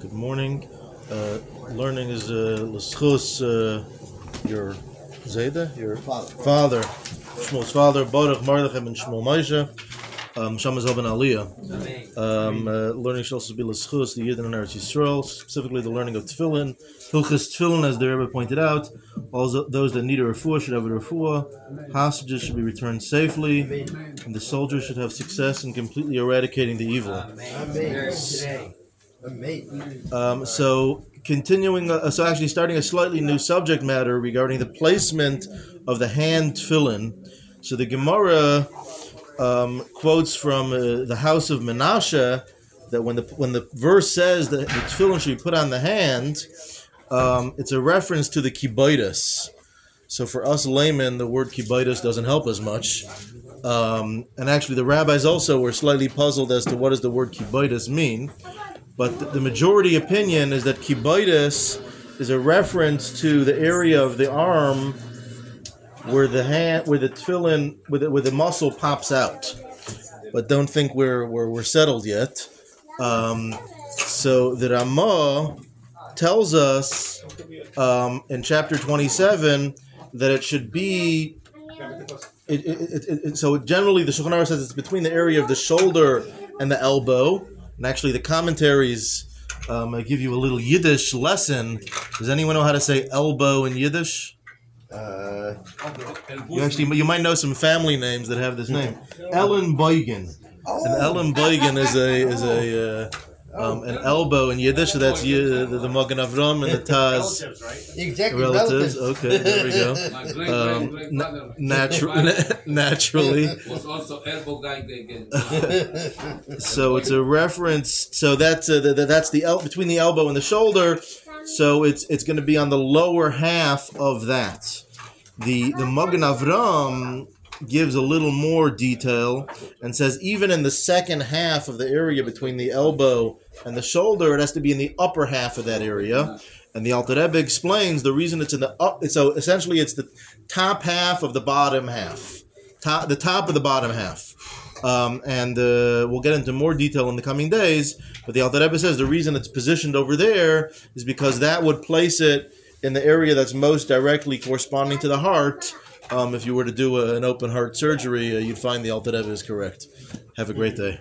Good morning. Uh, learning is uh, l'schus, uh, your Zayda, your Father. father, Shmuel's father, Baruch Mordechai and Shmuel Moshe, um, ben Aliyah. Um, uh, learning should also be l'schus, the Yidden and Eretz Yisrael, specifically the learning of Tefillin. Hilchos Tefillin, as the Rebbe pointed out, all those that need a refuah should have a refuah. Hostages should be returned safely, and the soldiers should have success in completely eradicating the evil. Amen. Amen. Um, so continuing, uh, so actually starting a slightly new subject matter regarding the placement of the hand tefillin. So the Gemara um, quotes from uh, the house of Menashe that when the when the verse says that the tefillin should be put on the hand, um, it's a reference to the kibbaitis. So for us laymen, the word kibbaitis doesn't help us much. Um, and actually, the rabbis also were slightly puzzled as to what does the word kibbaitis mean. But the, majority opinion is that kibbaitis is a reference to the area of the arm where the hand, where the tefillin, where the, where the muscle pops out. But don't think we're we're, we're settled yet. Um, so the Ramah tells us um, in chapter twenty-seven that it should be. It, it, it, so generally, the Shulchan Aruch says it's between the area of the shoulder and the elbow. And actually, the commentaries um, I give you a little Yiddish lesson. Does anyone know how to say elbow in Yiddish? Uh, You actually, you might know some family names that have this name. Ellenbogen. And Ellenbogen is a is a uh, um, an elbow in Yiddish. So that's Yi- the, the Magen Avram and the Taz right exactly. relatives. relatives. Okay, there we go. My great Um, great great na- natu- naturally. was also elbow guy again. So it's a reference. So that's uh, the, the, that's the el- between the elbow and the shoulder. So it's it's going to be on the lower half of that. The the Magen Avram gives a little more detail and says even in the second half of the area between the elbow and the shoulder, it has to be in the upper half of that area. And the Alter Rebbe explains the reason it's in the up. So essentially, it's the top half of the bottom half, top the top of the bottom half. Um, and uh, we'll get into more detail in the coming days. But the Alter Rebbe says the reason it's positioned over there is because that would place it in the area that's most directly corresponding to the heart. Um, if you were to do a, an open heart surgery, uh, you'd find the Alter is correct. Have a great day.